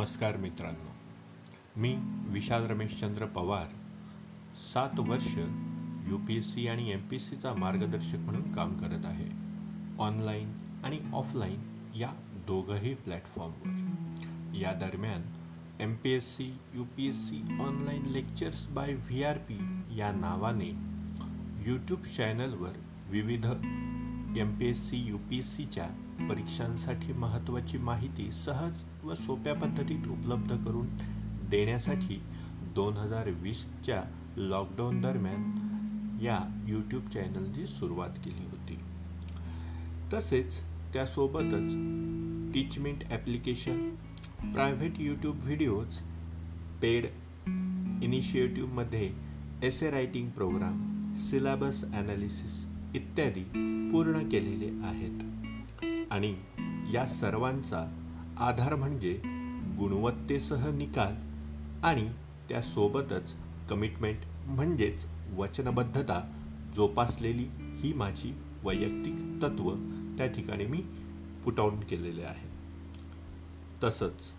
नमस्कार मित्रांनो. मी विशाल रमेशचंद्र पवार. सात वर्ष यू पी एस सी आणि एम पी एस सीचा मार्गदर्शक म्हणून काम करत आहे. ऑनलाईन आणि ऑफलाईन या दोघंही प्लॅटफॉर्मवर. या दरम्यान M P S C U P S C online lectures by V R P या नावाने यूट्यूब चॅनलवर विविध M P S C U P S सीच्या परीक्षांसाठी महत्त्वाची माहिती सहज व सोप्या पद्धतीत उपलब्ध करून देण्यासाठी दोन हजार वीसच्या लॉकडाऊन दरम्यान या यूट्यूब चॅनलची सुरुवात केली होती. तसेच त्यासोबतच Teachmint application private YouTube videos paid इनिशिएटिव्हमध्ये essay writing programme syllabus analysis इत्यादी पूर्ण केलेले आहेत. आणि या सर्वांचा आधार म्हणजे गुणवत्तेसह निकाल आणि त्यासोबतच कमिटमेंट म्हणजेच वचनबद्धता जोपासलेली ही माझी वैयक्तिक तत्व त्या ठिकाणी मी पुटाऊन केलेले आहे. तसंच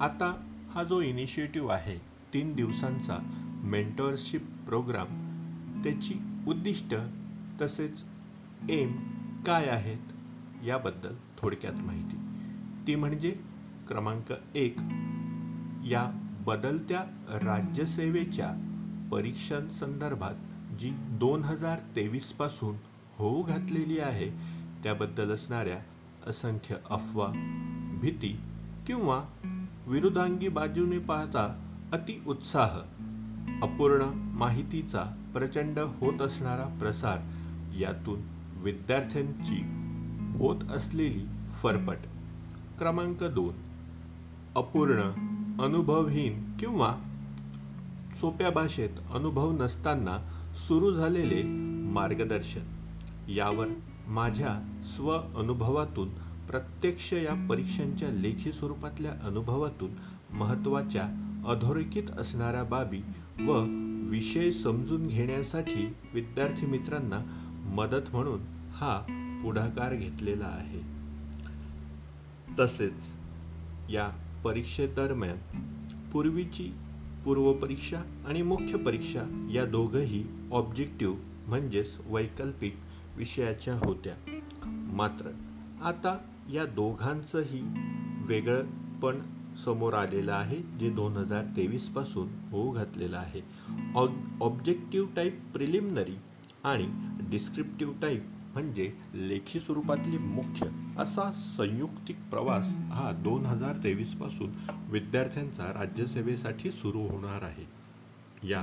आता हा जो इनिशिएटिव्ह आहे तीन दिवसांचा मेंटरशिप प्रोग्राम त्याची उद्दिष्ट तसेच एम काय आहेत? याबद्दल थोडक्यात माहिती. ती म्हणजे क्रमांक एक. या बदलत्या राज्यसेवेच्या परीक्षांसंदर्भात जी दोन हजार तेवीसपासून होऊ घातलेली आहे त्याबद्दल असणाऱ्या असंख्य अफवा भीती किंवा विरुद्धांगी बाजूने पाहता अति उत्साह अपूर्ण माहितीचा प्रचंड होत असणारा प्रसार यातून विद्यार्थ्यांची होत असलेली फरफट. क्रमांक दोन. अपूर्ण अनुभवहीन किंवा सोप्या भाषेत अनुभव नसताना सुरू झालेले मार्गदर्शन. यावर माझ्या स्व अनुभवातून प्रत्यक्ष या परीक्षांच्या लेखी स्वरूपातल्या अनुभवातून महत्त्वाच्या अधोरेखित असणाऱ्या बाबी व विषय समजून घेण्यासाठी विद्यार्थी मित्रांना मदत म्हणून हा पुढाकार घेतलेला आहे. तसेच या परीक्षेदरम्यान पूर्वीची पूर्वपरीक्षा आणि मुख्य परीक्षा या दोघंही ऑब्जेक्टिव्ह म्हणजेच वैकल्पिक विषयाच्या होत्या. मात्र आता या दोघांचंही वेगळं पण समोर आलेलं आहे जे दोन हजार तेवीसपासून होऊ घातलेलं आहे. ऑ ऑब्जेक्टिव्ह टाईप प्रिलिमिनरी आणि डिस्क्रिप्टिव्ह टाईप म्हणजे लेखी स्वरूपातली मुख्य असा संयुक्तिक प्रवास हा दोन हजार तेवीसपासून विद्यार्थ्यांचा राज्यसेवेसाठी सुरू होणार आहे. या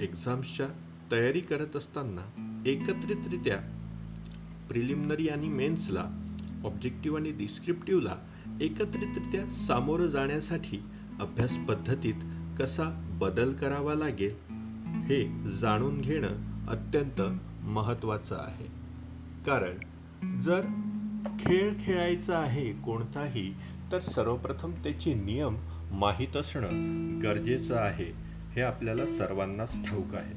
एक्झाम्सच्या तयारी करत असताना एकत्रितरित्या प्रिलिमिनरी आणि मेन्सला ऑब्जेक्टिव्ह आणि डिस्क्रिप्टिव्हला एकत्रितरित्या सामोरं जाण्यासाठी अभ्यास पद्धतीत कसा बदल करावा लागेल हे जाणून घेणं अत्यंत महत्त्वाचं आहे. कारण जर खेळ खेळायचा आहे कोणताही तर सर्वप्रथम त्याचे नियम माहीत असणं गरजेचं आहे हे आपल्याला सर्वांनाच ठाऊक आहे.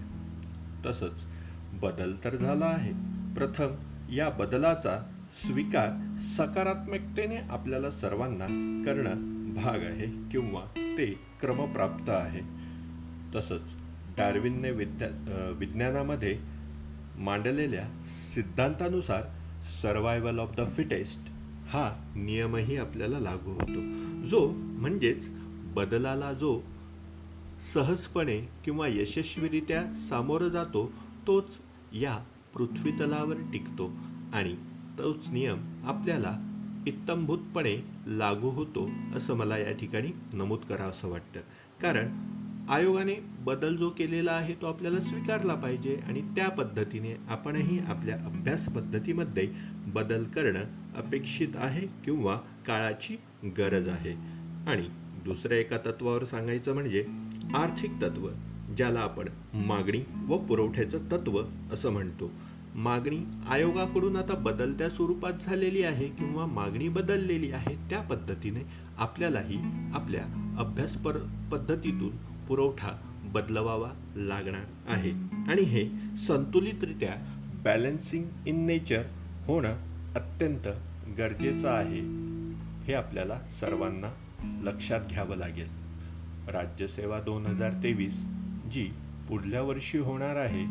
तसंच बदल तर झाला आहे. प्रथम या बदलाचा स्वीकार सकारात्मकतेने आपल्याला सर्वांना करणं भाग आहे किंवा ते क्रमप्राप्त आहे. तसंच डार्विनने विद्या विज्ञानामध्ये मांडलेल्या सिद्धांतानुसार सर्वायवल ऑफ द फिटेस्ट हा नियमही आपल्याला लागू होतो. जो म्हणजेच बदलाला जो सहजपणे किंवा यशस्वीरित्या सामोरं जातो तोच या पृथ्वीतलावर टिकतो आणि तोच नियम आपल्याला इत्तंभूतपणे लागू होतो असं मला या ठिकाणी नमूद करावंसं वाटतं. कारण आयोगाने बदल जो केलेला आहे तो आपल्याला स्वीकारला पाहिजे आणि त्या पद्धतीने आपणही आपल्या अभ्यास पद्धतीमध्ये बदल करणं अपेक्षित आहे किंवा काळाची गरज आहे. आणि दुसऱ्या एका तत्वावर सांगायचं म्हणजे आर्थिक तत्व ज्याला आपण मागणी व पुरवठ्याचं तत्व असं म्हणतो. मागणी आयोगाकडून आता बदलत्या स्वरूपात झालेली आहे किंवा मागणी बदललेली आहे त्या पद्धतीने आपल्यालाही आपल्या अभ्यास पर पद्धतीतून पुरवठा बदलवावा लागणार आहे. आणि हे संतुलितरित्या बॅलन्सिंग इन नेचर होणं अत्यंत गरजेचं आहे. हे आपल्याला सर्वांना लक्षात घ्यावं लागेल. राज्यसेवा दोन हजार तेवीस जी पुढल्या वर्षी होणार आहे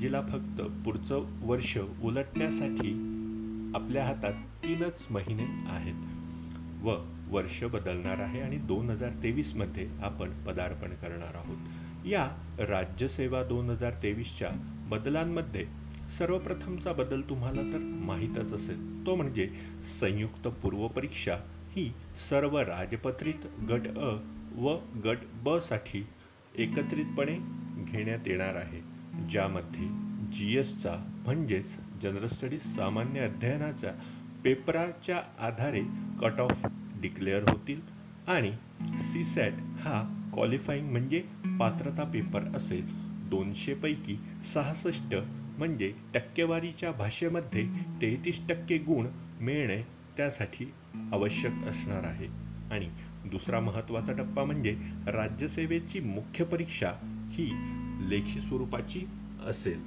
जिला फक्त पुढचं वर्ष उलटण्यासाठी आपल्या हातात तीनच महिने आहेत. व वर्ष बदलणार आहे आणि दोन हजार तेवीसमध्ये आपण पदार्पण करणार आहोत. या राज्यसेवा दोन हजार तेवीसच्या बदलांमध्ये सर्वप्रथमचा बदल तुम्हाला तर माहीतच असेल. तो म्हणजे संयुक्त पूर्वपरीक्षा ही सर्व राजपत्रित गट अ व गट ब साठी एकत्रितपणे घेण्यात येणार आहे ज्यामध्ये जी एसचा म्हणजेच जनरल स्टडीज सामान्य अध्ययनाच्या पेपराच्या आधारे कट ऑफ डिक्लेअर होतील. आणि सी सॅट हा क्वालिफाईंग म्हणजे पात्रता पेपर असेल. दोनशेपैकी सहासष्ट म्हणजे टक्केवारीच्या भाषेमध्ये तेहतीस टक्के गुण मिळणे त्यासाठी आवश्यक असणार आहे. आणि दुसरा महत्त्वाचा टप्पा म्हणजे राज्यसेवेची मुख्य परीक्षा ही लेखी स्वरूपाची असेल.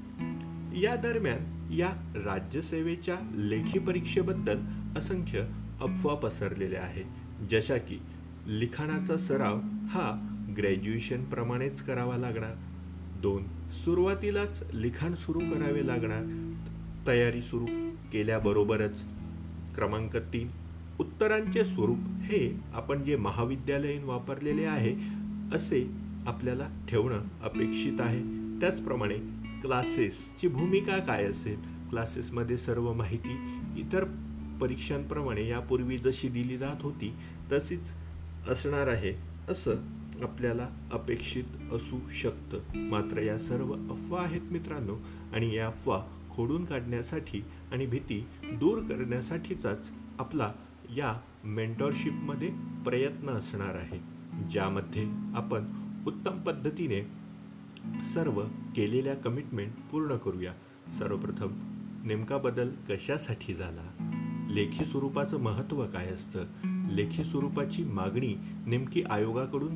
या दरम्यान या राज्यसेवेच्या लेखी परीक्षेबद्दल असंख्य अफवा पसरलेल्या आहेत जशा की लिखाणाचा सराव हा ग्रॅज्युएशन प्रमाणेच करावा लागणार. दोन सुरुवातीलाच लिखाण सुरू करावे लागणार. तयारी सुरू केल्याबरोबरच. क्रमांक तीन उत्तरांचे स्वरूप हे आपण जे महाविद्यालयीन वापरलेले आहे असे आपल्याला ठेवणं अपेक्षित आहे. त्याचप्रमाणे क्लासेसची भूमिका काय असेल? क्लासेसमध्ये सर्व माहिती इतर परीक्षांप्रमाणे यापूर्वी जशी दिली जात होती तशीच असणार आहे असं आपल्याला अपेक्षित असू शकतं. मात्र या सर्व अफवा आहेत मित्रांनो आणि या अफवा खोडून काढण्यासाठी आणि भीती दूर करण्यासाठीचाच आपला या मेंटॉरशिपमध्ये प्रयत्न असणार आहे ज्यामध्ये आपण उत्तम पद्धतीने सर्व केलेल्या कमिटमेंट पूर्ण करूया. सर्वप्रथम नेमका बदल कशासाठी झाला? लेखी स्वरूपाचं महत्त्व काय असतं? लेखी स्वरूपाची मागणी नेमकी आयोगाकडून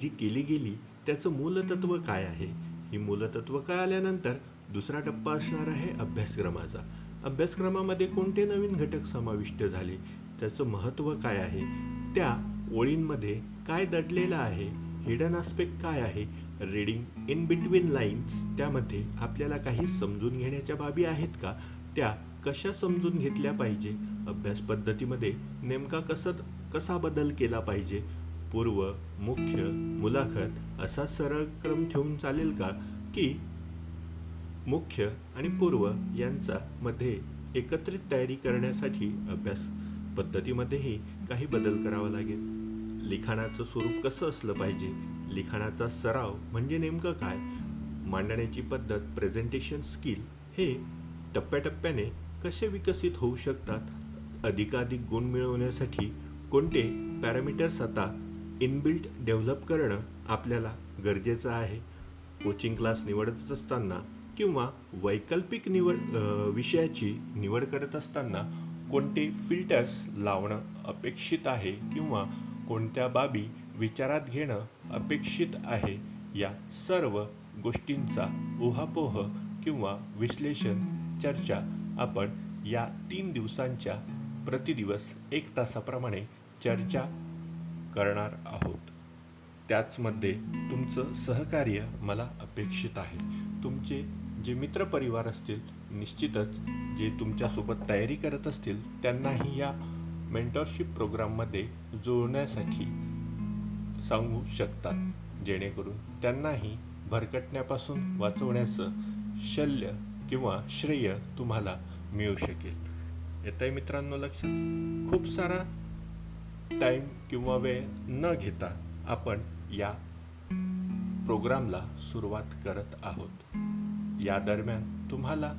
जी केली गेली त्याचं मूलतत्व काय आहे? ही मूलतत्व कळाल्यानंतर दुसरा टप्पा असणार आहे अभ्यासक्रमाचा. अभ्यासक्रमामध्ये कोणते नवीन घटक समाविष्ट झाले? त्याचं महत्त्व काय आहे? त्या ओळींमध्ये काय दडलेलं आहे? हिडन आस्पेक्ट काय आहे? रीडिंग इन बिटवीन लाईन्स त्यामध्ये आपल्याला काही समजून घेण्याच्या बाबी आहेत का? त्या कशा समजून घेतल्या पाहिजे? अभ्यास पद्धतीमध्ये नेमका कसं कसा बदल केला पाहिजे? पूर्व मुख्य मुलाखत असा सरळ क्रम ठेवून चालेल का? की मुख्य आणि पूर्व यांचा मध्ये एकत्रित तयारी करण्यासाठी अभ्यास पद्धतीमध्येही काही बदल करावा लागेल. लिखाणाचं स्वरूप कसं असलं पाहिजे? लिखाणाचा सराव म्हणजे नेमकं काय? मांडण्याची पद्धत प्रेझेंटेशन स्किल हे टप्प्याटप्प्याने कसे विकसित होऊ शकतात? अधिकाधिक गुण मिळवण्यासाठी कोणते पॅरामीटर्स आता इनबिल्ट डेव्हलप करणं आपल्याला गरजेचं आहे? कोचिंग क्लास निवडत असताना किंवा वैकल्पिक निवड विषयाची निवड करत असताना कोणते फिल्टर्स लावणं अपेक्षित आहे किंवा कोणत्या बाबी विचारात घेणं अपेक्षित आहे? या सर्व गोष्टींचा उहापोह किंवा विश्लेषण चर्चा आपण या तीन दिवसांच्या प्रतिदिवस एक तासाप्रमाणे चर्चा करणार आहोत. त्याचमध्ये तुमचं सहकार्य मला अपेक्षित आहे. तुमचे जे मित्रपरिवार असतील निश्चितच जे तुमच्यासोबत तयारी करत असतील त्यांनाही या मेंटॉरशिप प्रोग्राममध्ये जुळण्यासाठी सांगू शकतात. जेणेकरून त्यांनाही भरकटण्यापासून वाचवण्याचं शल्य किंवा श्रेय तुम्हाला मिळू शकेल. येत आहे मित्रांनो लक्षात? खूप सारा टाईम किंवा वेळ न घेता आपण या प्रोग्रामला सुरुवात करत आहोत. या दरम्यान तुम्हाला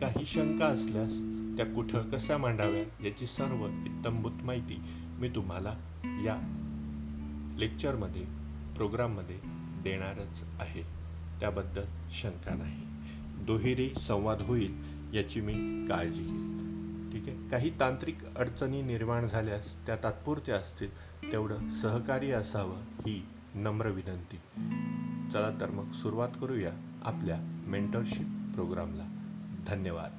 काही शंका असल्यास त्या कुठं कशा मांडाव्या याची सर्व इत्तंभूत माहिती मी तुम्हाला या लेक्चरमध्ये प्रोग्राममध्ये देणारच आहे. त्याबद्दल शंका नाही. दुहेरी संवाद होईल याची मी काळजी घेईल ठीक आहे? काही तांत्रिक अडचणी निर्माण झाल्यास त्या तात्पुरत्या असतील तेवढं सहकार्य असावं ही नम्र विनंती. चला तर मग सुरुवात करूया आपल्या मेंटरशिप प्रोग्रामला धन्यवाद.